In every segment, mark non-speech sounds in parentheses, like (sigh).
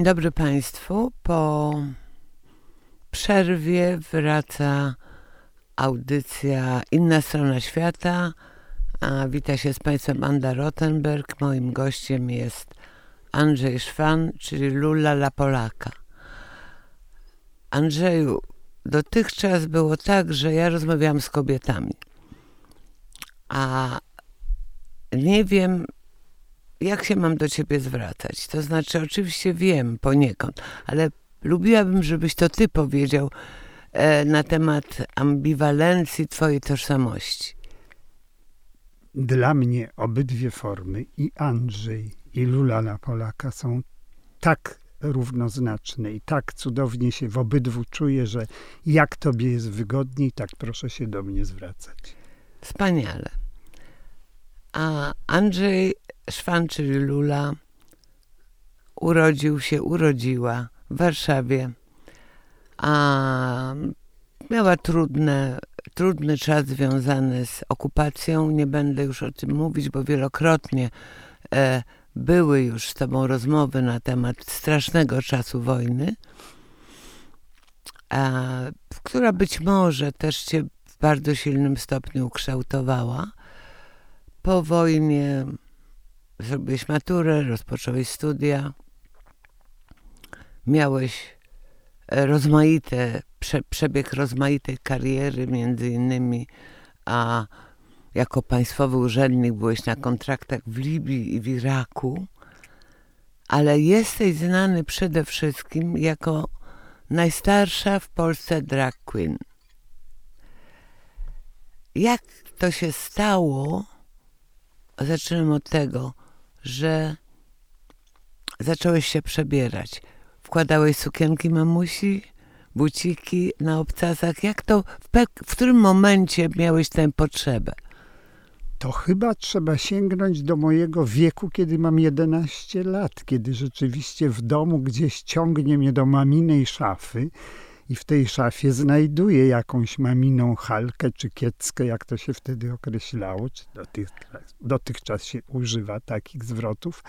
Dzień dobry Państwu. Po przerwie wraca audycja Inna Strona Świata. A wita się z Państwem Anda Rottenberg. Moim gościem jest Andrzej Szwan, czyli Lula La Polaka. Andrzeju, dotychczas było tak, że ja rozmawiałam z kobietami, a nie wiem, jak się mam do ciebie zwracać. To znaczy, oczywiście wiem poniekąd, ale lubiłabym, żebyś to ty powiedział e, na temat ambiwalencji twojej tożsamości. Dla mnie obydwie formy, i Andrzej, i Lulana Polaka, są tak równoznaczne i tak cudownie się w obydwu czuję, że jak tobie jest wygodniej, tak proszę się do mnie zwracać. Wspaniale. A Andrzej Szwan, czyli Lula, urodził się, urodziła w Warszawie, a miała trudne, trudny czas związany z okupacją. Nie będę już o tym mówić, bo wielokrotnie e, były już z tobą rozmowy na temat strasznego czasu wojny, a, która być może też cię w bardzo silnym stopniu ukształtowała. Po wojnie zrobiłeś maturę, rozpocząłeś studia, miałeś e, rozmaite, prze, przebieg rozmaitej kariery, między innymi a jako państwowy urzędnik byłeś na kontraktach w Libii i w Iraku, ale jesteś znany przede wszystkim jako najstarsza w Polsce drag queen. Jak to się stało? Zaczynam od tego, że zacząłeś się przebierać. Wkładałeś sukienki mamusi, buciki na obcasach. Jak to, w, w którym momencie miałeś tę potrzebę? To chyba trzeba sięgnąć do mojego wieku, kiedy mam 11 lat, kiedy rzeczywiście w domu gdzieś ciągnie mnie do maminej szafy i w tej szafie znajduję jakąś maminą halkę czy kieckę, jak to się wtedy określało, czy dotychczas, dotychczas się używa takich zwrotów.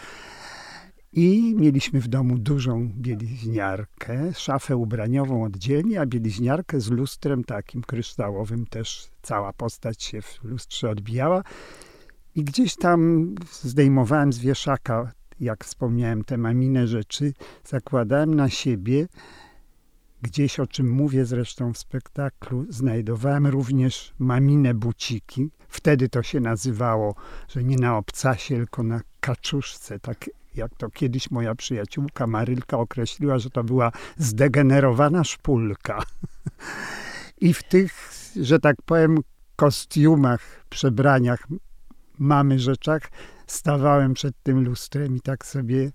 I mieliśmy w domu dużą bieliźniarkę, szafę ubraniową oddzielnie, a bieliźniarkę z lustrem takim kryształowym też cała postać się w lustrze odbijała. I gdzieś tam zdejmowałem z wieszaka, jak wspomniałem, te mamine rzeczy, zakładałem na siebie. Gdzieś, o czym mówię zresztą w spektaklu, znajdowałem również mamine buciki. Wtedy to się nazywało, że nie na obcasie, tylko na kaczuszce, tak jak to kiedyś moja przyjaciółka Marylka określiła, że to była zdegenerowana szpulka. I w tych, że tak powiem, kostiumach, przebraniach, mamy rzeczach, stawałem przed tym lustrem i tak sobie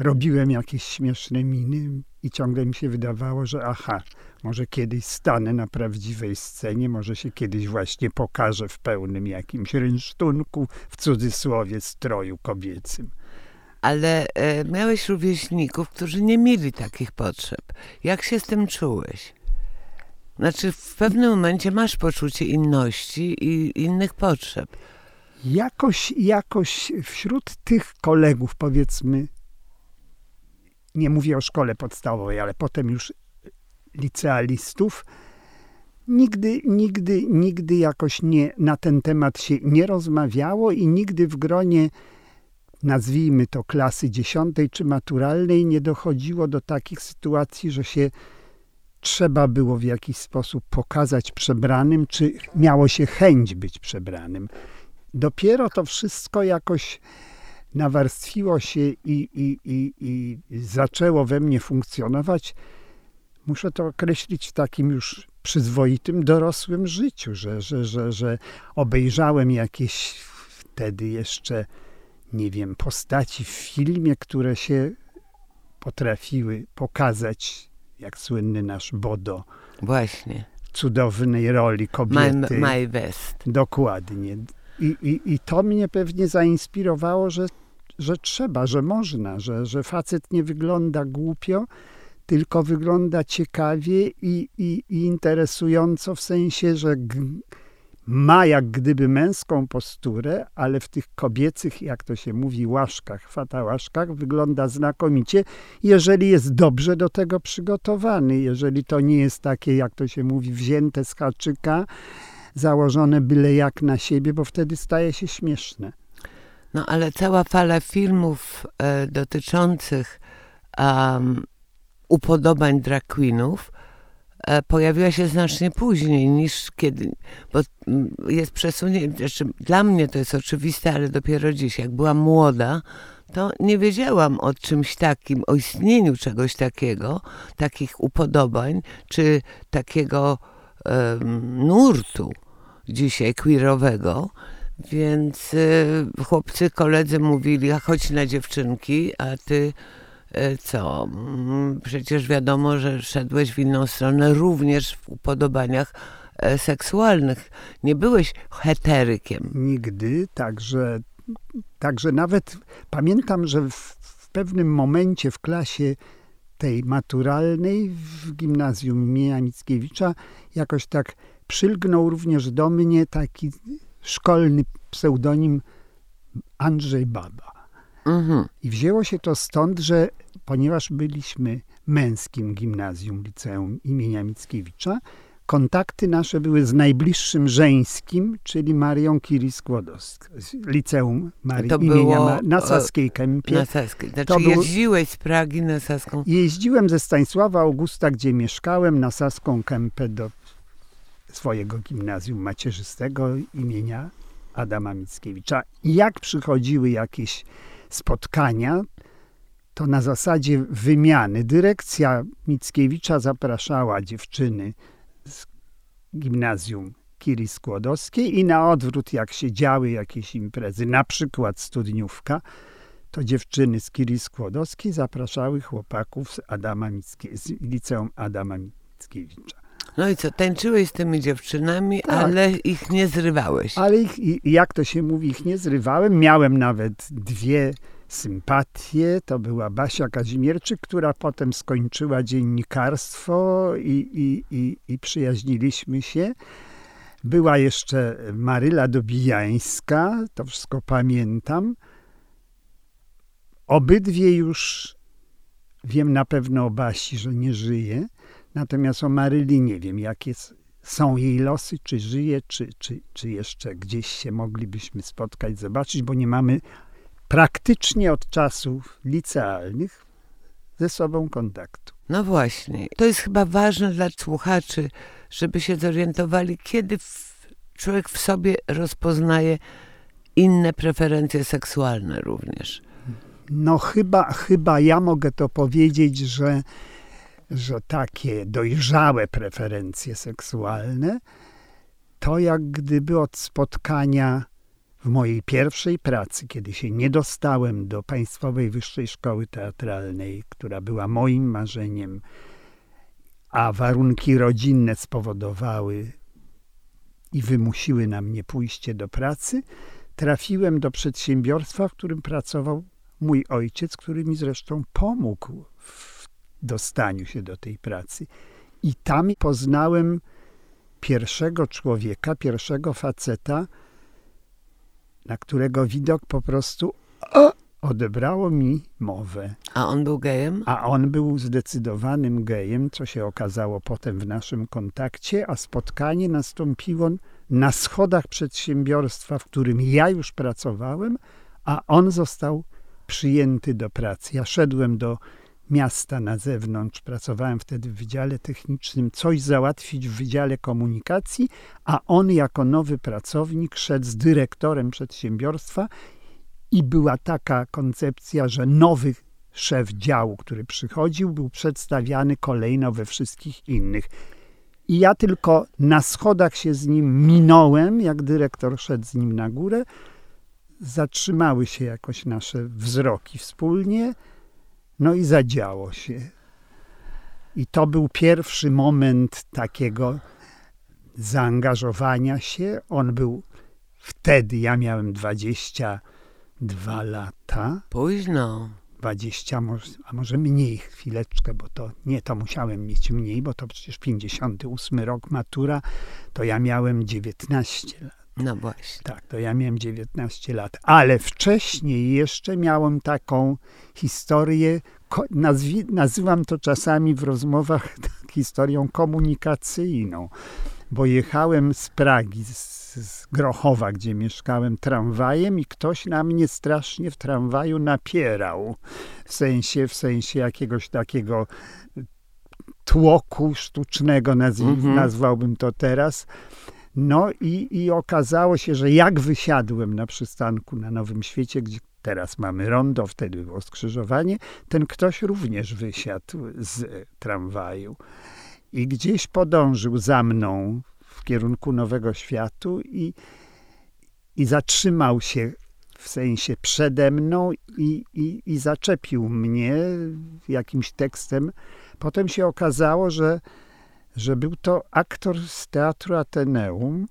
robiłem jakieś śmieszne miny i ciągle mi się wydawało, że aha, może kiedyś stanę na prawdziwej scenie, może się kiedyś właśnie pokażę w pełnym jakimś rynsztunku, w cudzysłowie stroju kobiecym ale e, miałeś rówieśników, którzy nie mieli takich potrzeb. Jak się z tym czułeś? Znaczy, w pewnym momencie masz poczucie inności i innych potrzeb. Jakoś, jakoś wśród tych kolegów, powiedzmy, nie mówię o szkole podstawowej, ale potem już licealistów, nigdy, nigdy, nigdy jakoś nie, na ten temat się nie rozmawiało i nigdy w gronie nazwijmy to klasy dziesiątej czy maturalnej, nie dochodziło do takich sytuacji, że się trzeba było w jakiś sposób pokazać przebranym, czy miało się chęć być przebranym. Dopiero to wszystko jakoś nawarstwiło się i, i, i, i zaczęło we mnie funkcjonować. Muszę to określić w takim już przyzwoitym, dorosłym życiu, że, że, że, że obejrzałem jakieś wtedy jeszcze nie wiem, postaci w filmie, które się potrafiły pokazać, jak słynny nasz Bodo. Właśnie. Cudownej roli kobiety. My, my West. Dokładnie. I, i, I to mnie pewnie zainspirowało, że, że trzeba, że można, że, że facet nie wygląda głupio, tylko wygląda ciekawie i, i, i interesująco w sensie, że ma jak gdyby męską posturę, ale w tych kobiecych, jak to się mówi, łaszkach, fatałaszkach wygląda znakomicie, jeżeli jest dobrze do tego przygotowany, jeżeli to nie jest takie, jak to się mówi, wzięte z haczyka, założone byle jak na siebie, bo wtedy staje się śmieszne. No ale cała fala filmów e, dotyczących um, upodobań drag queenów E, pojawiła się znacznie później niż kiedy, bo jest przesunięcie, znaczy dla mnie to jest oczywiste, ale dopiero dziś, jak byłam młoda, to nie wiedziałam o czymś takim, o istnieniu czegoś takiego, takich upodobań, czy takiego nurtu dzisiaj queerowego, więc y, chłopcy, koledzy mówili, a chodź na dziewczynki, a ty E, co? Mm, przecież wiadomo, że szedłeś w inną stronę również w upodobaniach e, seksualnych. Nie byłeś heterykiem. Nigdy, także, także nawet pamiętam, że w, w pewnym momencie w klasie tej maturalnej w gimnazjum imienia Mickiewicza jakoś tak przylgnął również do mnie taki szkolny pseudonim Andrzej Baba. Mhm. I wzięło się to stąd, że ponieważ byliśmy męskim gimnazjum, liceum imienia Mickiewicza, kontakty nasze były z najbliższym żeńskim, czyli Marią Curie-Skłodowską, liceum Marii, imienia Ma na Saskiej Kępie. Na Saskiej. Znaczy to jeździłeś z Pragi na Saską? Jeździłem ze Stanisława Augusta, gdzie mieszkałem, na Saską Kępę do swojego gimnazjum macierzystego imienia Adama Mickiewicza. I jak przychodziły jakieś spotkania, to na zasadzie wymiany. Dyrekcja Mickiewicza zapraszała dziewczyny gimnazjum Kiri Skłodowskiej i na odwrót, jak się działy jakieś imprezy, na przykład studniówka, to dziewczyny z Kiri Skłodowskiej zapraszały chłopaków z, Adama Mickie, z liceum Adama Mickiewicza. No i co, tańczyłeś z tymi dziewczynami, tak. ale ich nie zrywałeś. Ale ich, jak to się mówi, ich nie zrywałem. Miałem nawet dwie sympatię. To była Basia Kazimierczyk, która potem skończyła dziennikarstwo i, i, i, i przyjaźniliśmy się. Była jeszcze Maryla Dobijańska, to wszystko pamiętam. Obydwie już wiem na pewno o Basi, że nie żyje. Natomiast o Maryli nie wiem, jakie są jej losy, czy żyje, czy, czy, czy jeszcze gdzieś się moglibyśmy spotkać, zobaczyć, bo nie mamy praktycznie od czasów licealnych ze sobą kontaktu. No właśnie. To jest chyba ważne dla słuchaczy, żeby się zorientowali, kiedy w, człowiek w sobie rozpoznaje inne preferencje seksualne również. No chyba, chyba ja mogę to powiedzieć, że, że takie dojrzałe preferencje seksualne to jak gdyby od spotkania w mojej pierwszej pracy, kiedy się nie dostałem do Państwowej Wyższej Szkoły Teatralnej, która była moim marzeniem, a warunki rodzinne spowodowały i wymusiły na mnie pójście do pracy, trafiłem do przedsiębiorstwa, w którym pracował mój ojciec, który mi zresztą pomógł w dostaniu się do tej pracy. I tam poznałem pierwszego człowieka, pierwszego faceta, na którego widok po prostu odebrało mi mowę. A on był gejem? A on był zdecydowanym gejem, co się okazało potem w naszym kontakcie, a spotkanie nastąpiło na schodach przedsiębiorstwa, w którym ja już pracowałem, a on został przyjęty do pracy. Ja szedłem do miasta na zewnątrz. Pracowałem wtedy w Wydziale Technicznym, coś załatwić w Wydziale Komunikacji, a on jako nowy pracownik szedł z dyrektorem przedsiębiorstwa i była taka koncepcja, że nowy szef działu, który przychodził, był przedstawiany kolejno we wszystkich innych. I ja tylko na schodach się z nim minąłem, jak dyrektor szedł z nim na górę. Zatrzymały się jakoś nasze wzroki wspólnie no i zadziało się. I to był pierwszy moment takiego zaangażowania się. On był wtedy, ja miałem 22 lata. Późno. 20, a może mniej chwileczkę, bo to nie, to musiałem mieć mniej, bo to przecież 58 rok matura, to ja miałem 19 lat. No właśnie. Tak, to ja miałem 19 lat, ale wcześniej jeszcze miałem taką historię, nazwi, nazywam to czasami w rozmowach (laughs) historią komunikacyjną, bo jechałem z Pragi, z, z Grochowa, gdzie mieszkałem, tramwajem i ktoś na mnie strasznie w tramwaju napierał. W sensie, w sensie jakiegoś takiego tłoku sztucznego, nazw, mhm. nazwałbym to teraz. No i, i okazało się, że jak wysiadłem na przystanku na Nowym Świecie, gdzie teraz mamy rondo, wtedy było skrzyżowanie, ten ktoś również wysiadł z tramwaju i gdzieś podążył za mną w kierunku Nowego Światu i, i zatrzymał się w sensie przede mną i, i, i zaczepił mnie jakimś tekstem. Potem się okazało, że, że był to aktor z Teatru Ateneum,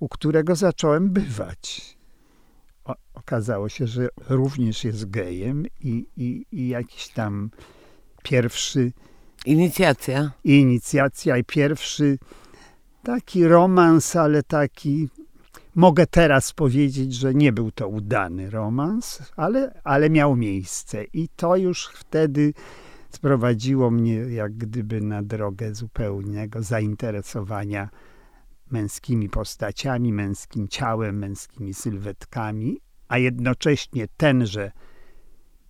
u którego zacząłem bywać. O, okazało się, że również jest gejem i, i, i jakiś tam pierwszy. Inicjacja. Inicjacja i pierwszy taki romans, ale taki. Mogę teraz powiedzieć, że nie był to udany romans, ale, ale miał miejsce. I to już wtedy sprowadziło mnie jak gdyby na drogę zupełnego zainteresowania męskimi postaciami, męskim ciałem, męskimi sylwetkami, a jednocześnie tenże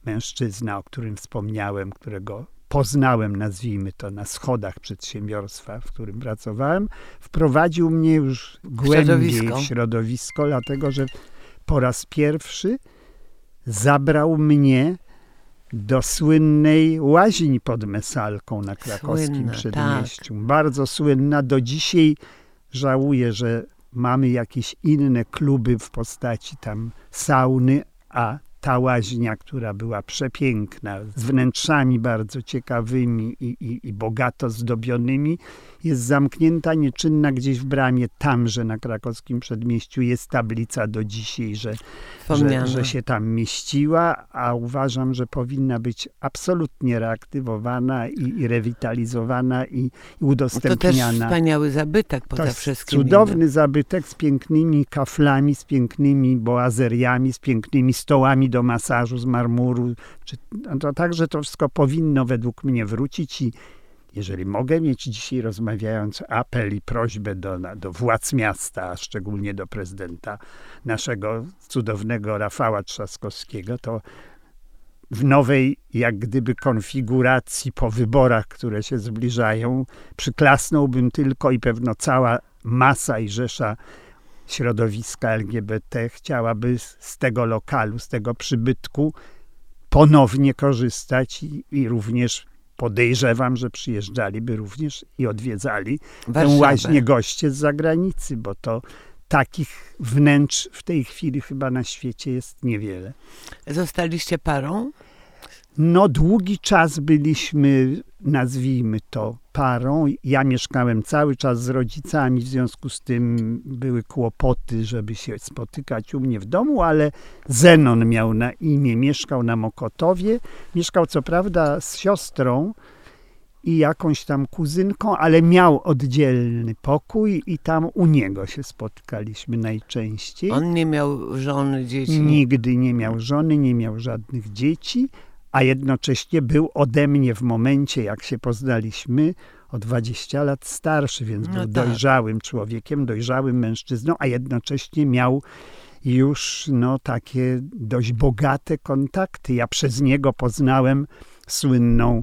mężczyzna, o którym wspomniałem, którego poznałem, nazwijmy to, na schodach przedsiębiorstwa, w którym pracowałem, wprowadził mnie już głębiej środowisko. w środowisko, dlatego że po raz pierwszy zabrał mnie do słynnej łaźni pod Mesalką na krakowskim Słynna, przedmieściu. Tak. Bardzo słynna. Do dzisiaj żałuję, że mamy jakieś inne kluby w postaci tam sauny, a ta łaźnia, która była przepiękna, z wnętrzami bardzo ciekawymi i, i, i, bogato zdobionymi, jest zamknięta, nieczynna gdzieś w bramie. Tamże na krakowskim przedmieściu jest tablica do dzisiaj, że, że, że, się tam mieściła, a uważam, że powinna być absolutnie reaktywowana i, i rewitalizowana i, i udostępniana. To też wspaniały zabytek poza to wszystkim. Cudowny innym. zabytek z pięknymi kaflami, z pięknymi boazeriami, z pięknymi stołami do masażu z marmuru. Czy, no to także to wszystko powinno według mnie wrócić i jeżeli mogę mieć dzisiaj rozmawiając apel i prośbę do, do władz miasta, a szczególnie do prezydenta naszego cudownego Rafała Trzaskowskiego, to w nowej, jak gdyby, konfiguracji po wyborach, które się zbliżają, przyklasnąłbym tylko i pewno cała masa i rzesza środowiska LGBT chciałaby z tego lokalu, z tego przybytku ponownie korzystać i, i również podejrzewam, że przyjeżdżaliby również i odwiedzali Warszawę. tę łaźnię goście z zagranicy, bo to takich wnętrz w tej chwili chyba na świecie jest niewiele. Zostaliście parą? No, długi czas byliśmy, nazwijmy to, parą. Ja mieszkałem cały czas z rodzicami, w związku z tym były kłopoty, żeby się spotykać u mnie w domu, ale Zenon miał na imię, mieszkał na Mokotowie. Mieszkał co prawda z siostrą i jakąś tam kuzynką, ale miał oddzielny pokój i tam u niego się spotkaliśmy najczęściej. On nie miał żony, dzieci? Nigdy nie miał żony, nie miał żadnych dzieci a jednocześnie był ode mnie w momencie, jak się poznaliśmy, o 20 lat starszy, więc no był tak. dojrzałym człowiekiem, dojrzałym mężczyzną, a jednocześnie miał już no, takie dość bogate kontakty. Ja przez niego poznałem słynną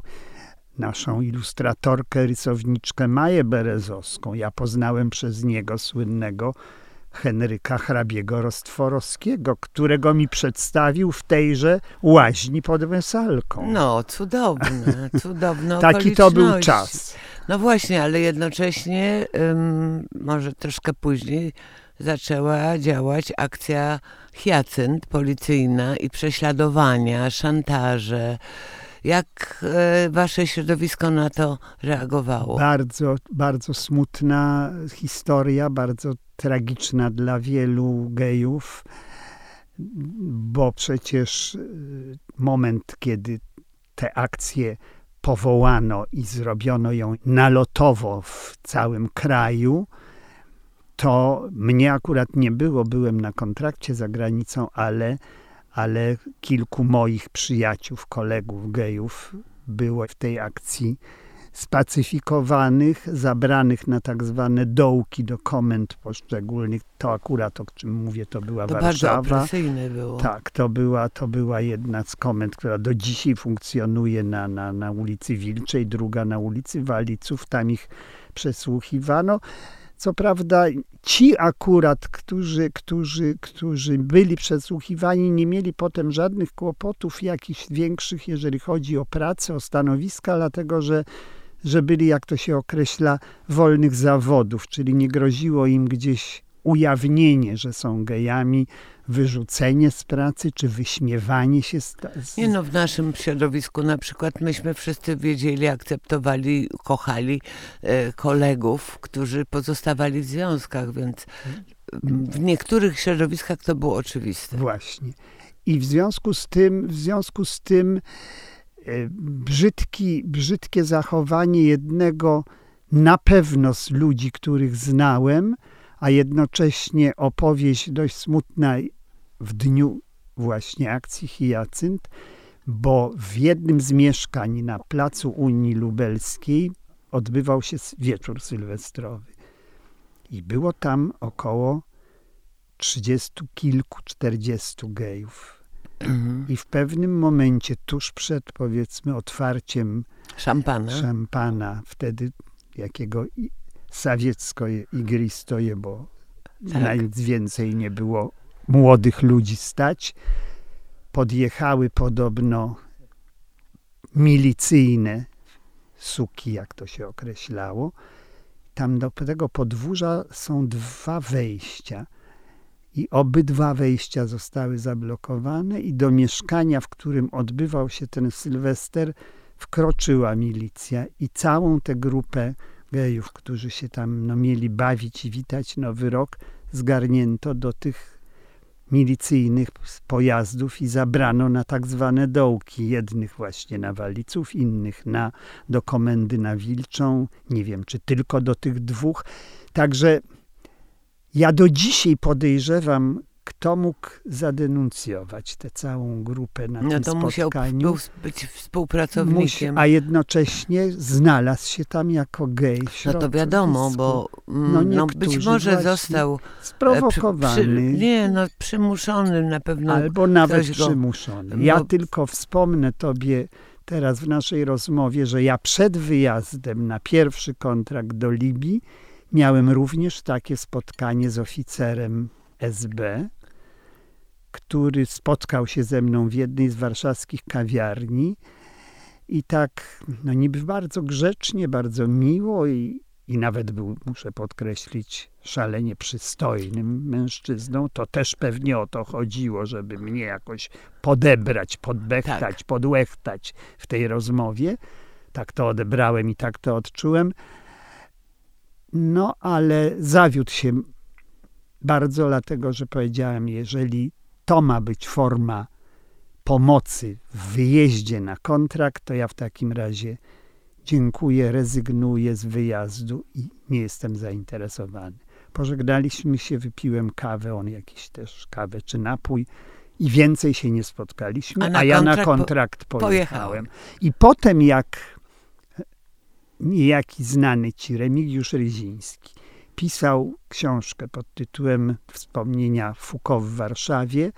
naszą ilustratorkę, rysowniczkę Maję Berezowską. Ja poznałem przez niego słynnego Henryka hrabiego Rostworowskiego, którego mi przedstawił w tejże łaźni pod Wesalką. No, cudowne, (laughs) cudowne Taki to był czas. No właśnie, ale jednocześnie, um, może troszkę później, zaczęła działać akcja Hyacynt policyjna i prześladowania, szantaże. Jak e, wasze środowisko na to reagowało? Bardzo, bardzo smutna historia, bardzo tragiczna dla wielu gejów. bo przecież y, moment, kiedy te akcje powołano i zrobiono ją nalotowo w całym kraju, to mnie akurat nie było, byłem na kontrakcie za granicą, ale, ale kilku moich przyjaciół, kolegów, gejów było w tej akcji spacyfikowanych, zabranych na tak zwane dołki do komend poszczególnych. To akurat, o czym mówię, to była to Warszawa. bardzo opresyjne było. Tak, to była, to była jedna z komend, która do dzisiaj funkcjonuje na, na, na ulicy Wilczej, druga na ulicy Waliców. Tam ich przesłuchiwano. Co prawda ci akurat, którzy, którzy, którzy byli przesłuchiwani, nie mieli potem żadnych kłopotów jakichś większych, jeżeli chodzi o pracę, o stanowiska, dlatego że, że byli, jak to się określa, wolnych zawodów, czyli nie groziło im gdzieś ujawnienie, że są gejami, wyrzucenie z pracy, czy wyśmiewanie się z, z... Nie no, w naszym środowisku na przykład myśmy wszyscy wiedzieli, akceptowali, kochali e, kolegów, którzy pozostawali w związkach, więc w niektórych środowiskach to było oczywiste. Właśnie. I w związku z tym, w związku z tym brzydki, brzydkie zachowanie jednego na pewno z ludzi, których znałem, a jednocześnie opowieść dość smutna w dniu właśnie akcji Hiacynt, bo w jednym z mieszkań na placu Unii Lubelskiej odbywał się wieczór sylwestrowy. I było tam około trzydziestu kilku, czterdziestu gejów. Mhm. I w pewnym momencie, tuż przed powiedzmy otwarciem szampana, szampana wtedy jakiego sawiecko igristoje, bo tak. nic więcej nie było młodych ludzi stać. Podjechały podobno milicyjne suki, jak to się określało. Tam do tego podwórza są dwa wejścia i obydwa wejścia zostały zablokowane i do mieszkania, w którym odbywał się ten Sylwester, wkroczyła milicja i całą tę grupę gejów, którzy się tam no, mieli bawić i witać Nowy Rok, zgarnięto do tych milicyjnych pojazdów i zabrano na tak zwane dołki, jednych właśnie na Waliców, innych na, do komendy na Wilczą, nie wiem czy tylko do tych dwóch. Także ja do dzisiaj podejrzewam kto mógł zadenuncjować tę całą grupę na no tym to spotkaniu. musiał być współpracownikiem. a jednocześnie znalazł się tam jako gej. No to wiadomo, bo mm, no, no być może został e, sprowokowany. Przy, nie, no przymuszony na pewno. Albo nawet przymuszony. Ja no. tylko wspomnę tobie teraz w naszej rozmowie, że ja przed wyjazdem na pierwszy kontrakt do Libii miałem również takie spotkanie z oficerem SB, który spotkał się ze mną w jednej z warszawskich kawiarni i tak, no niby bardzo grzecznie, bardzo miło i, i nawet był, muszę podkreślić, szalenie przystojnym mężczyzną. To też pewnie o to chodziło, żeby mnie jakoś podebrać, podbechtać, tak. podłechtać w tej rozmowie. Tak to odebrałem i tak to odczułem. No, ale zawiódł się bardzo, dlatego że powiedziałem, jeżeli to ma być forma pomocy w wyjeździe na kontrakt, to ja w takim razie dziękuję, rezygnuję z wyjazdu i nie jestem zainteresowany. Pożegnaliśmy się, wypiłem kawę, on jakiś też kawę czy napój i więcej się nie spotkaliśmy, a, a ja na kontrakt po pojechałem. I potem jak niejaki znany ci Remigiusz Ryziński pisał książkę pod tytułem Wspomnienia Foucault w Warszawie.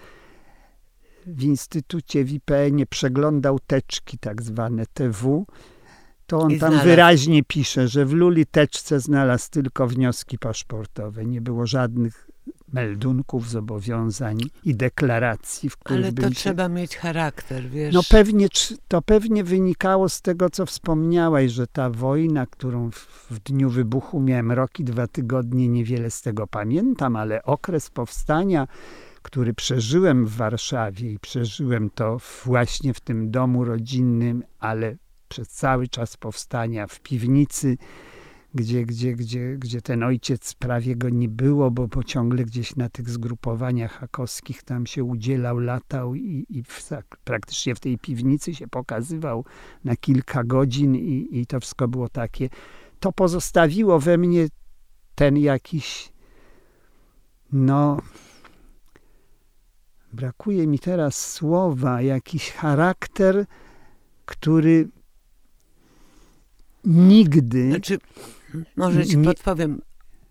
W Instytucie w IPN-ie przeglądał teczki, tak zwane TW. To on tam wyraźnie pisze, że w Luli teczce znalazł tylko wnioski paszportowe. Nie było żadnych meldunków, zobowiązań i deklaracji, w których Ale to trzeba mieć charakter, wiesz. No pewnie, to pewnie wynikało z tego, co wspomniałaś, że ta wojna, którą w, w dniu wybuchu miałem rok i dwa tygodnie, niewiele z tego pamiętam, ale okres powstania, który przeżyłem w Warszawie i przeżyłem to właśnie w tym domu rodzinnym, ale przez cały czas powstania w piwnicy, gdzie, gdzie, gdzie, gdzie ten ojciec prawie go nie było, bo, bo ciągle gdzieś na tych zgrupowaniach hakowskich tam się udzielał, latał i, i w, praktycznie w tej piwnicy się pokazywał na kilka godzin i, i to wszystko było takie. To pozostawiło we mnie ten jakiś, no, brakuje mi teraz słowa, jakiś charakter, który nigdy. Znaczy, może ci nie, podpowiem.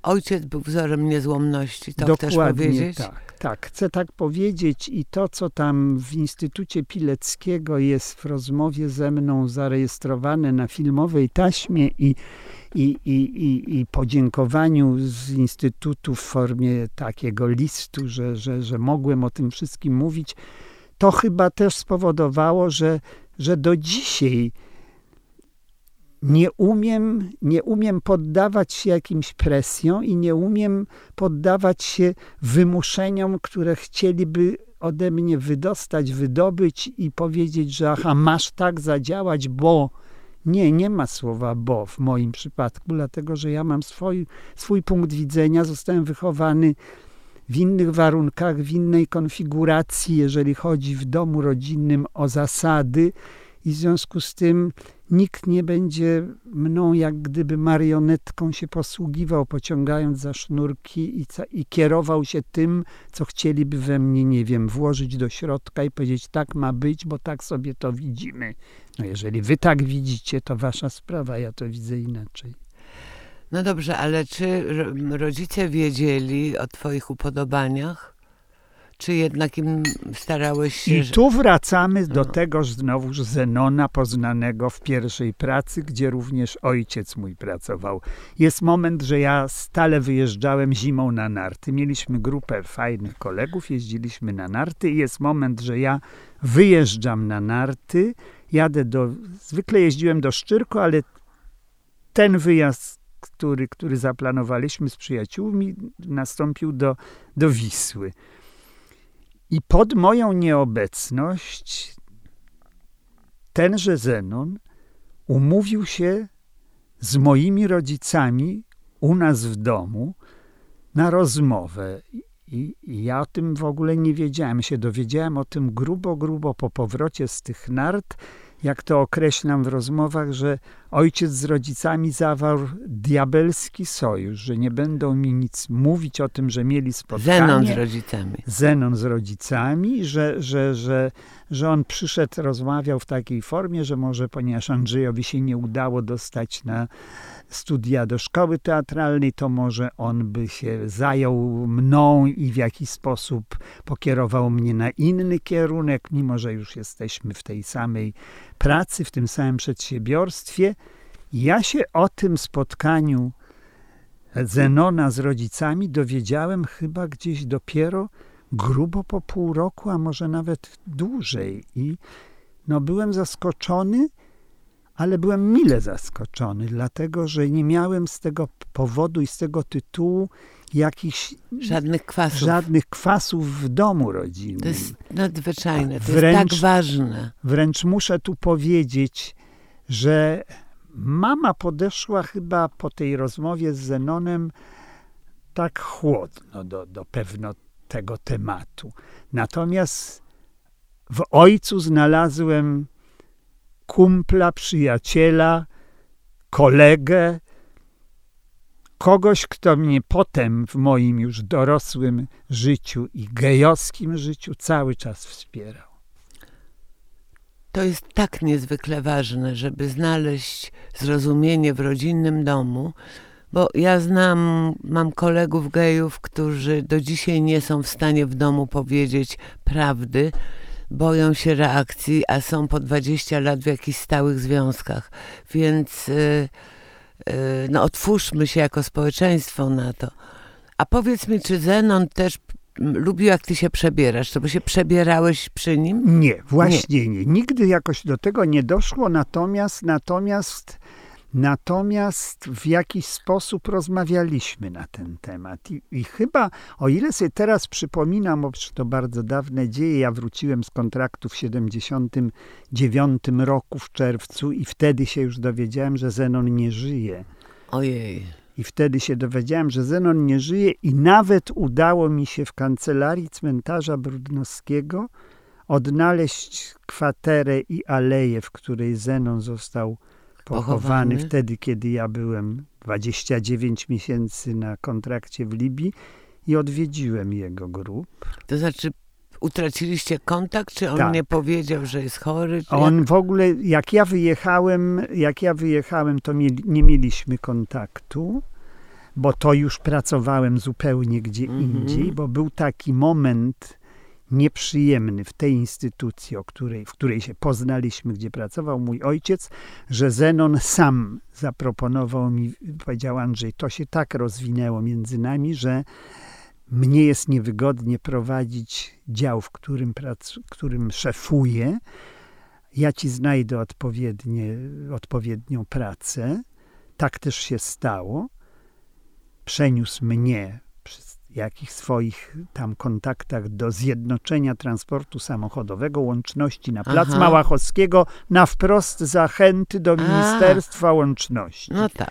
Ojciec był wzorem niezłomności, to Dokładnie chcesz powiedzieć? tak, tak. Chcę tak powiedzieć i to, co tam w Instytucie Pileckiego jest w rozmowie ze mną zarejestrowane na filmowej taśmie i, i, i, i, i podziękowaniu z Instytutu w formie takiego listu, że, że, że mogłem o tym wszystkim mówić, to chyba też spowodowało, że, że do dzisiaj nie umiem, nie umiem poddawać się jakimś presjom i nie umiem poddawać się wymuszeniom, które chcieliby ode mnie wydostać, wydobyć i powiedzieć, że aha, masz tak zadziałać, bo nie, nie ma słowa bo w moim przypadku, dlatego że ja mam swój, swój punkt widzenia, zostałem wychowany w innych warunkach, w innej konfiguracji, jeżeli chodzi w domu rodzinnym o zasady i w związku z tym nikt nie będzie mną jak gdyby marionetką się posługiwał, pociągając za sznurki i, i, kierował się tym, co chcieliby we mnie, nie wiem, włożyć do środka i powiedzieć, tak ma być, bo tak sobie to widzimy. No jeżeli wy tak widzicie, to wasza sprawa, ja to widzę inaczej. No dobrze, ale czy rodzice wiedzieli o twoich upodobaniach? Czy jednak im starałeś się... I tu wracamy do no. tegoż znowuż Zenona poznanego w pierwszej pracy, gdzie również ojciec mój pracował. Jest moment, że ja stale wyjeżdżałem zimą na narty. Mieliśmy grupę fajnych kolegów, jeździliśmy na narty i jest moment, że ja wyjeżdżam na narty, jadę do... Zwykle jeździłem do Szczyrko, ale ten wyjazd który, który zaplanowaliśmy z przyjaciółmi, nastąpił do, do Wisły. I pod moją nieobecność tenże Zenon umówił się z moimi rodzicami u nas w domu na rozmowę. I, I, ja o tym w ogóle nie wiedziałem. Się dowiedziałem o tym grubo, grubo po powrocie z tych nart jak to określam w rozmowach, że ojciec z rodzicami zawarł diabelski sojusz, że nie będą mi nic mówić o tym, że mieli spotkanie. Zenon z rodzicami. Zenon z rodzicami, że, że, że, że on przyszedł, rozmawiał w takiej formie, że może ponieważ Andrzejowi się nie udało dostać na studia do szkoły teatralnej, to może on by się zajął mną i w jakiś sposób pokierował mnie na inny kierunek, mimo że już jesteśmy w tej samej pracy, w tym samym przedsiębiorstwie. Ja się o tym spotkaniu Zenona z rodzicami dowiedziałem chyba gdzieś dopiero grubo po pół roku, a może nawet dłużej. I no, byłem zaskoczony, ale byłem mile zaskoczony, dlatego że nie miałem z tego powodu i z tego tytułu jakichś żadnych kwasów. żadnych kwasów w domu rodzinnym. To jest nadzwyczajne, to wręcz, jest tak ważne. Wręcz muszę tu powiedzieć, że mama podeszła chyba po tej rozmowie z Zenonem tak chłodno do, do pewno tego tematu. Natomiast w ojcu znalazłem kumpla, przyjaciela, kolegę, kogoś, kto mnie potem w moim już dorosłym życiu i gejowskim życiu cały czas wspierał. To jest tak niezwykle ważne, żeby znaleźć zrozumienie w rodzinnym domu, bo ja znam, mam kolegów gejów, którzy do dzisiaj nie są w stanie w domu powiedzieć prawdy, boją się reakcji, a są po 20 lat w jakichś stałych związkach. Więc yy, yy, no, otwórzmy się jako społeczeństwo na to. A powiedz mi, czy Zenon też lubił, jak ty się przebierasz? To by się przebierałeś przy nim? Nie, właśnie nie. nie. Nigdy jakoś do tego nie doszło, natomiast, natomiast Natomiast w jakiś sposób rozmawialiśmy na ten temat. I, I, chyba, o ile sobie teraz przypominam, bo to bardzo dawne dzieje, ja wróciłem z kontraktu w 79 roku w czerwcu i wtedy się już dowiedziałem, że Zenon nie żyje. Ojej. I wtedy się dowiedziałem, że Zenon nie żyje i nawet udało mi się w kancelarii cmentarza Brudnowskiego odnaleźć kwaterę i aleję, w której Zenon został pochowany, wtedy, kiedy ja byłem 29 miesięcy na kontrakcie w Libii i odwiedziłem jego grób. To znaczy, utraciliście kontakt, czy on Tak. nie powiedział, że jest chory? On w ogóle, jak ja wyjechałem, jak ja wyjechałem, to mieli, nie mieliśmy kontaktu, bo to już pracowałem zupełnie gdzie Mhm. indziej, bo był taki moment nieprzyjemny w tej instytucji, o której, w której się poznaliśmy, gdzie pracował mój ojciec, że Zenon sam zaproponował mi, powiedział Andrzej, to się tak rozwinęło między nami, że mnie jest niewygodnie prowadzić dział, w którym, prac, którym szefuję. Ja ci znajdę odpowiednie, odpowiednią pracę. Tak też się stało. Przeniósł mnie przy jakichś swoich tam kontaktach do Zjednoczenia Transportu Samochodowego, łączności na Plac Aha. Małachowskiego, na wprost zachęty do A. Ministerstwa Łączności. No tak,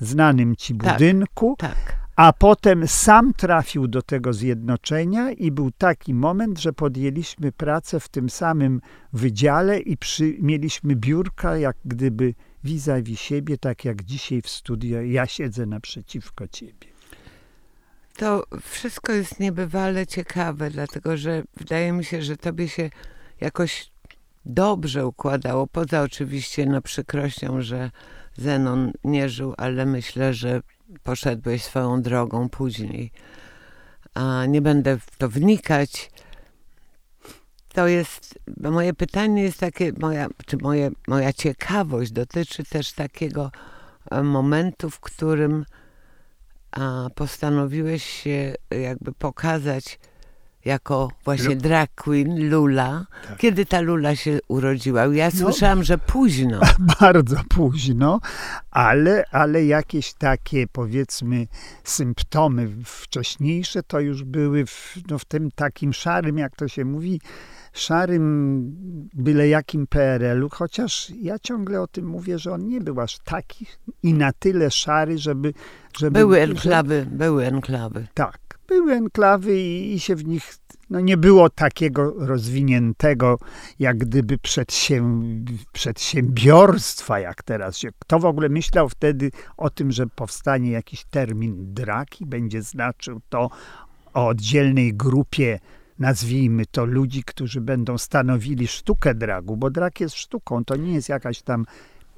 Znanym ci Tak. budynku. tak. A potem sam trafił do tego zjednoczenia i był taki moment, że podjęliśmy pracę w tym samym wydziale i przy, mieliśmy biurka jak gdyby vis-a-vis siebie, tak jak dzisiaj w studio ja siedzę naprzeciwko ciebie. To wszystko jest niebywale ciekawe, dlatego że wydaje mi się, że tobie się jakoś dobrze układało, poza oczywiście no, przykrością, że Zenon nie żył, ale myślę, że poszedłeś swoją drogą później. A nie będę w to wnikać. To jest, moje pytanie jest takie, moja, czy moje, moja ciekawość dotyczy też takiego e, momentu, w którym a, postanowiłeś się jakby pokazać jako właśnie drag queen Lula. Tak. Kiedy ta Lula się urodziła? Ja No. słyszałam, że późno. (laughs) Bardzo późno, ale, ale jakieś takie powiedzmy symptomy wcześniejsze to już były w, no, w tym takim szarym, jak to się mówi, szarym, byle jakim PRL-u, chociaż ja ciągle o tym mówię, że on nie był aż taki i na tyle szary, żeby... żeby Były że- enklawy, były enklawy. Tak, były enklawy i, i się w nich no nie było takiego rozwiniętego, jak gdyby przedsięb, przedsiębiorstwa, jak teraz się. Kto w ogóle myślał wtedy o tym, że powstanie jakiś termin draki, będzie znaczył to o oddzielnej grupie, nazwijmy to ludzi, którzy będą stanowili sztukę dragu, bo drag jest sztuką, to nie jest jakaś tam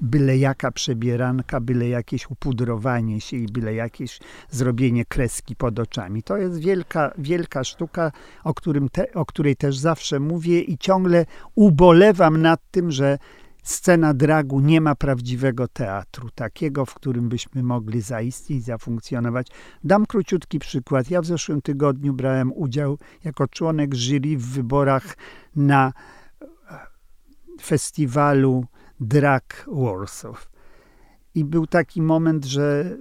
byle jaka przebieranka, byle jakieś upudrowanie się i byle jakieś zrobienie kreski pod oczami. To jest wielka, wielka sztuka, o, którym te, o której też zawsze mówię i ciągle ubolewam nad tym, że scena dragu nie ma prawdziwego teatru, takiego, w którym byśmy mogli zaistnieć, zafunkcjonować. Dam króciutki przykład. Ja w zeszłym tygodniu brałem udział jako członek jury w wyborach na festiwalu Drag Warsaw. I był taki moment, że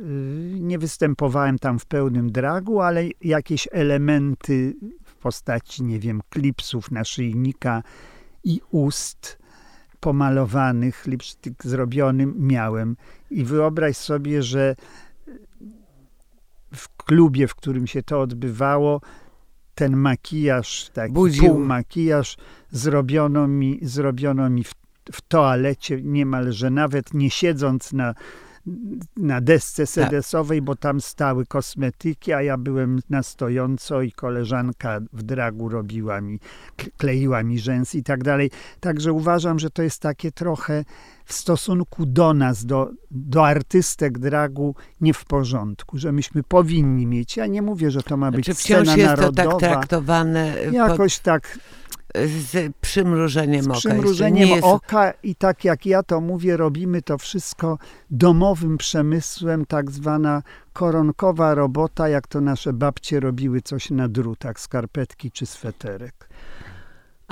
y, nie występowałem tam w pełnym dragu, ale jakieś elementy w postaci, nie wiem, klipsów naszyjnika i ust pomalowanych, lipstick zrobionym miałem. I wyobraź sobie, że w klubie, w którym się to odbywało, ten makijaż, taki Budził. półmakijaż zrobiono mi, zrobiono mi w, w toalecie niemalże, nawet nie siedząc na, na desce sedesowej, bo tam stały kosmetyki, a ja byłem na stojąco i koleżanka w dragu robiła mi, kleiła mi rzęsy i tak dalej. Także uważam, że to jest takie trochę w stosunku do nas, do, do artystek dragu nie w porządku, że myśmy powinni mieć. Ja nie mówię, że to ma być Czy wciąż scena jest to tak narodowa. traktowane pod, Jakoś tak z przymrużeniem z oka? przymrużeniem jest, oka i tak jak ja to mówię, robimy to wszystko domowym przemysłem, tak zwana koronkowa robota, jak to nasze babcie robiły coś na drutach, skarpetki czy sweterek.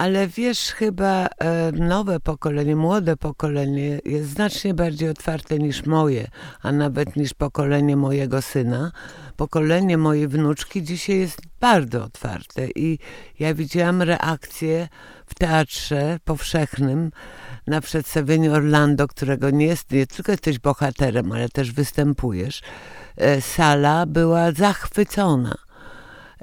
Ale wiesz, chyba e, nowe pokolenie, młode pokolenie jest znacznie bardziej otwarte niż moje, a nawet niż pokolenie mojego syna. Pokolenie mojej wnuczki dzisiaj jest bardzo otwarte i ja widziałam reakcję w teatrze powszechnym na przedstawieniu Orlando, którego nie jest, nie tylko jesteś bohaterem, ale też występujesz. E, sala była zachwycona.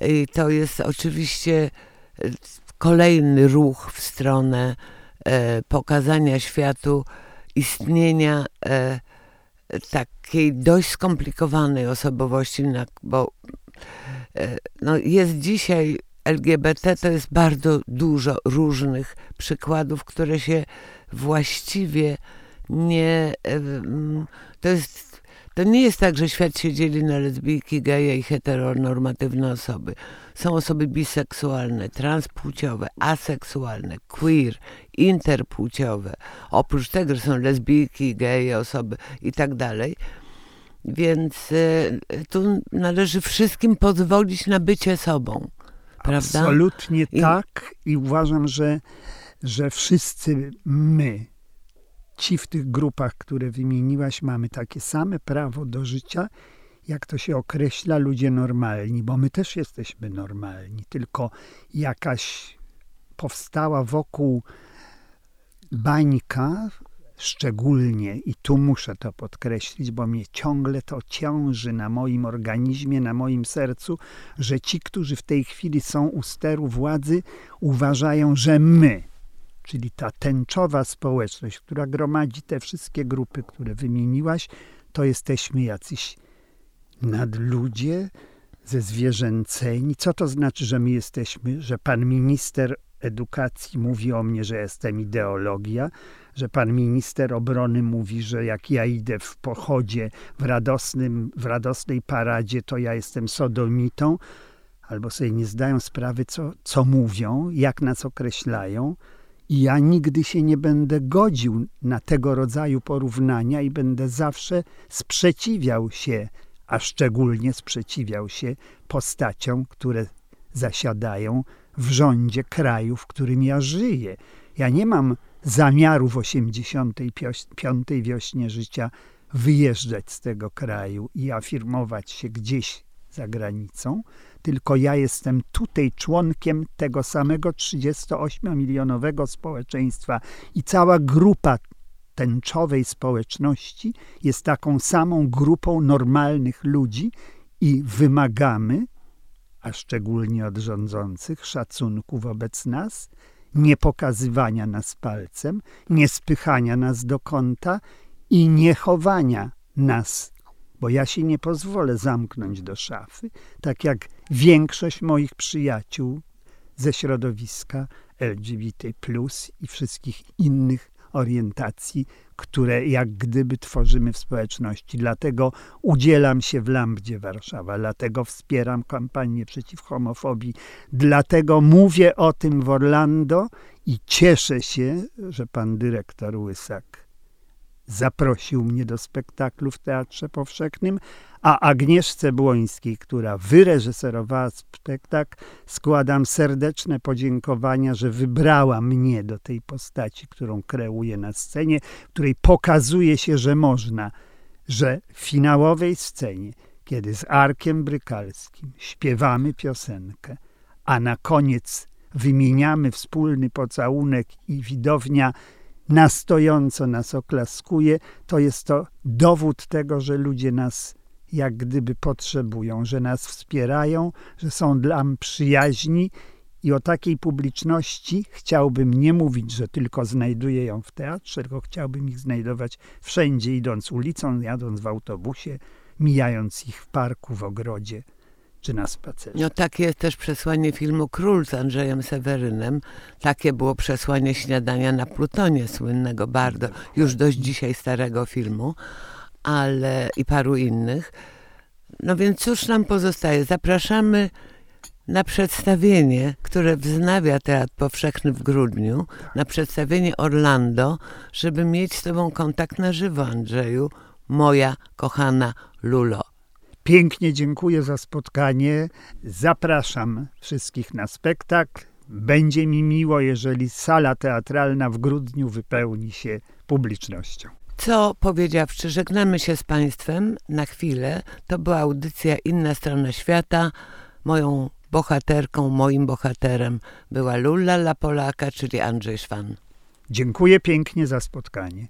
I to jest oczywiście e, kolejny ruch w stronę e, pokazania światu istnienia e, takiej dość skomplikowanej osobowości, bo e, no jest dzisiaj LGBT to jest bardzo dużo różnych przykładów, które się właściwie nie. To jest to nie jest tak, że świat się dzieli na lesbijki, geje i heteronormatywne osoby. Są osoby biseksualne, transpłciowe, aseksualne, queer, interpłciowe. Oprócz tego, że są lesbijki, geje, osoby i tak dalej. Więc y, tu należy wszystkim pozwolić na bycie sobą. Prawda? Absolutnie I... tak i uważam, że, że wszyscy my, ci w tych grupach, które wymieniłaś, mamy takie same prawo do życia, jak to się określa, ludzie normalni, bo my też jesteśmy normalni, tylko jakaś powstała wokół bańka, szczególnie, i tu muszę to podkreślić, bo mnie ciągle to ciąży na moim organizmie, na moim sercu, że ci, którzy w tej chwili są u steru władzy, uważają, że my, czyli ta tęczowa społeczność, która gromadzi te wszystkie grupy, które wymieniłaś, to jesteśmy jacyś nadludzie, ze zwierzęceni. Co to znaczy, że my jesteśmy, że pan minister edukacji mówi o mnie, że jestem ideologia, że pan minister obrony mówi, że jak ja idę w pochodzie w, radosnym, w radosnej paradzie, to ja jestem sodomitą, albo sobie nie zdają sprawy, co, co mówią, jak nas określają. I ja nigdy się nie będę godził na tego rodzaju porównania i będę zawsze sprzeciwiał się, a szczególnie sprzeciwiał się postaciom, które zasiadają w rządzie kraju, w którym ja żyję. Ja nie mam zamiaru w 85. wiośnie życia wyjeżdżać z tego kraju i afirmować się gdzieś za granicą, tylko ja jestem tutaj członkiem tego samego 38-milionowego społeczeństwa i cała grupa tęczowej społeczności jest taką samą grupą normalnych ludzi i wymagamy, a szczególnie od rządzących, szacunku wobec nas, nie pokazywania nas palcem, nie spychania nas do kąta i nie chowania nas bo ja się nie pozwolę zamknąć do szafy, tak jak większość moich przyjaciół ze środowiska LGBT, i wszystkich innych orientacji, które jak gdyby tworzymy w społeczności. Dlatego udzielam się w Lambdzie Warszawa, dlatego wspieram kampanię przeciw homofobii, dlatego mówię o tym w Orlando i cieszę się, że pan dyrektor Łysak zaprosił mnie do spektaklu w Teatrze Powszechnym, a Agnieszce Błońskiej, która wyreżyserowała spektakl, składam serdeczne podziękowania, że wybrała mnie do tej postaci, którą kreuję na scenie, której pokazuje się, że można, że w finałowej scenie, kiedy z Arkiem Brykalskim śpiewamy piosenkę, a na koniec wymieniamy wspólny pocałunek i widownia na stojąco nas oklaskuje, to jest to dowód tego, że ludzie nas jak gdyby potrzebują, że nas wspierają, że są nam przyjaźni. I o takiej publiczności chciałbym nie mówić, że tylko znajduję ją w teatrze, tylko chciałbym ich znajdować wszędzie, idąc ulicą, jadąc w autobusie, mijając ich w parku, w ogrodzie czy na spacerze. No takie jest też przesłanie filmu Król z Andrzejem Sewerynem. Takie było przesłanie śniadania na Plutonie, słynnego bardzo, już dość dzisiaj starego filmu, ale i paru innych. No więc cóż nam pozostaje? Zapraszamy na przedstawienie, które wznawia Teatr Powszechny w grudniu, na przedstawienie Orlando, żeby mieć z Tobą kontakt na żywo, Andrzeju, moja kochana Lulo. Pięknie dziękuję za spotkanie. Zapraszam wszystkich na spektakl będzie mi miło, jeżeli sala teatralna w grudniu wypełni się publicznością. Co powiedziawszy, żegnamy się z Państwem na chwilę. To była audycja Inna Strona Świata. Moją bohaterką, moim bohaterem była Lulla La Polaka, czyli Andrzej Szwan. Dziękuję pięknie za spotkanie.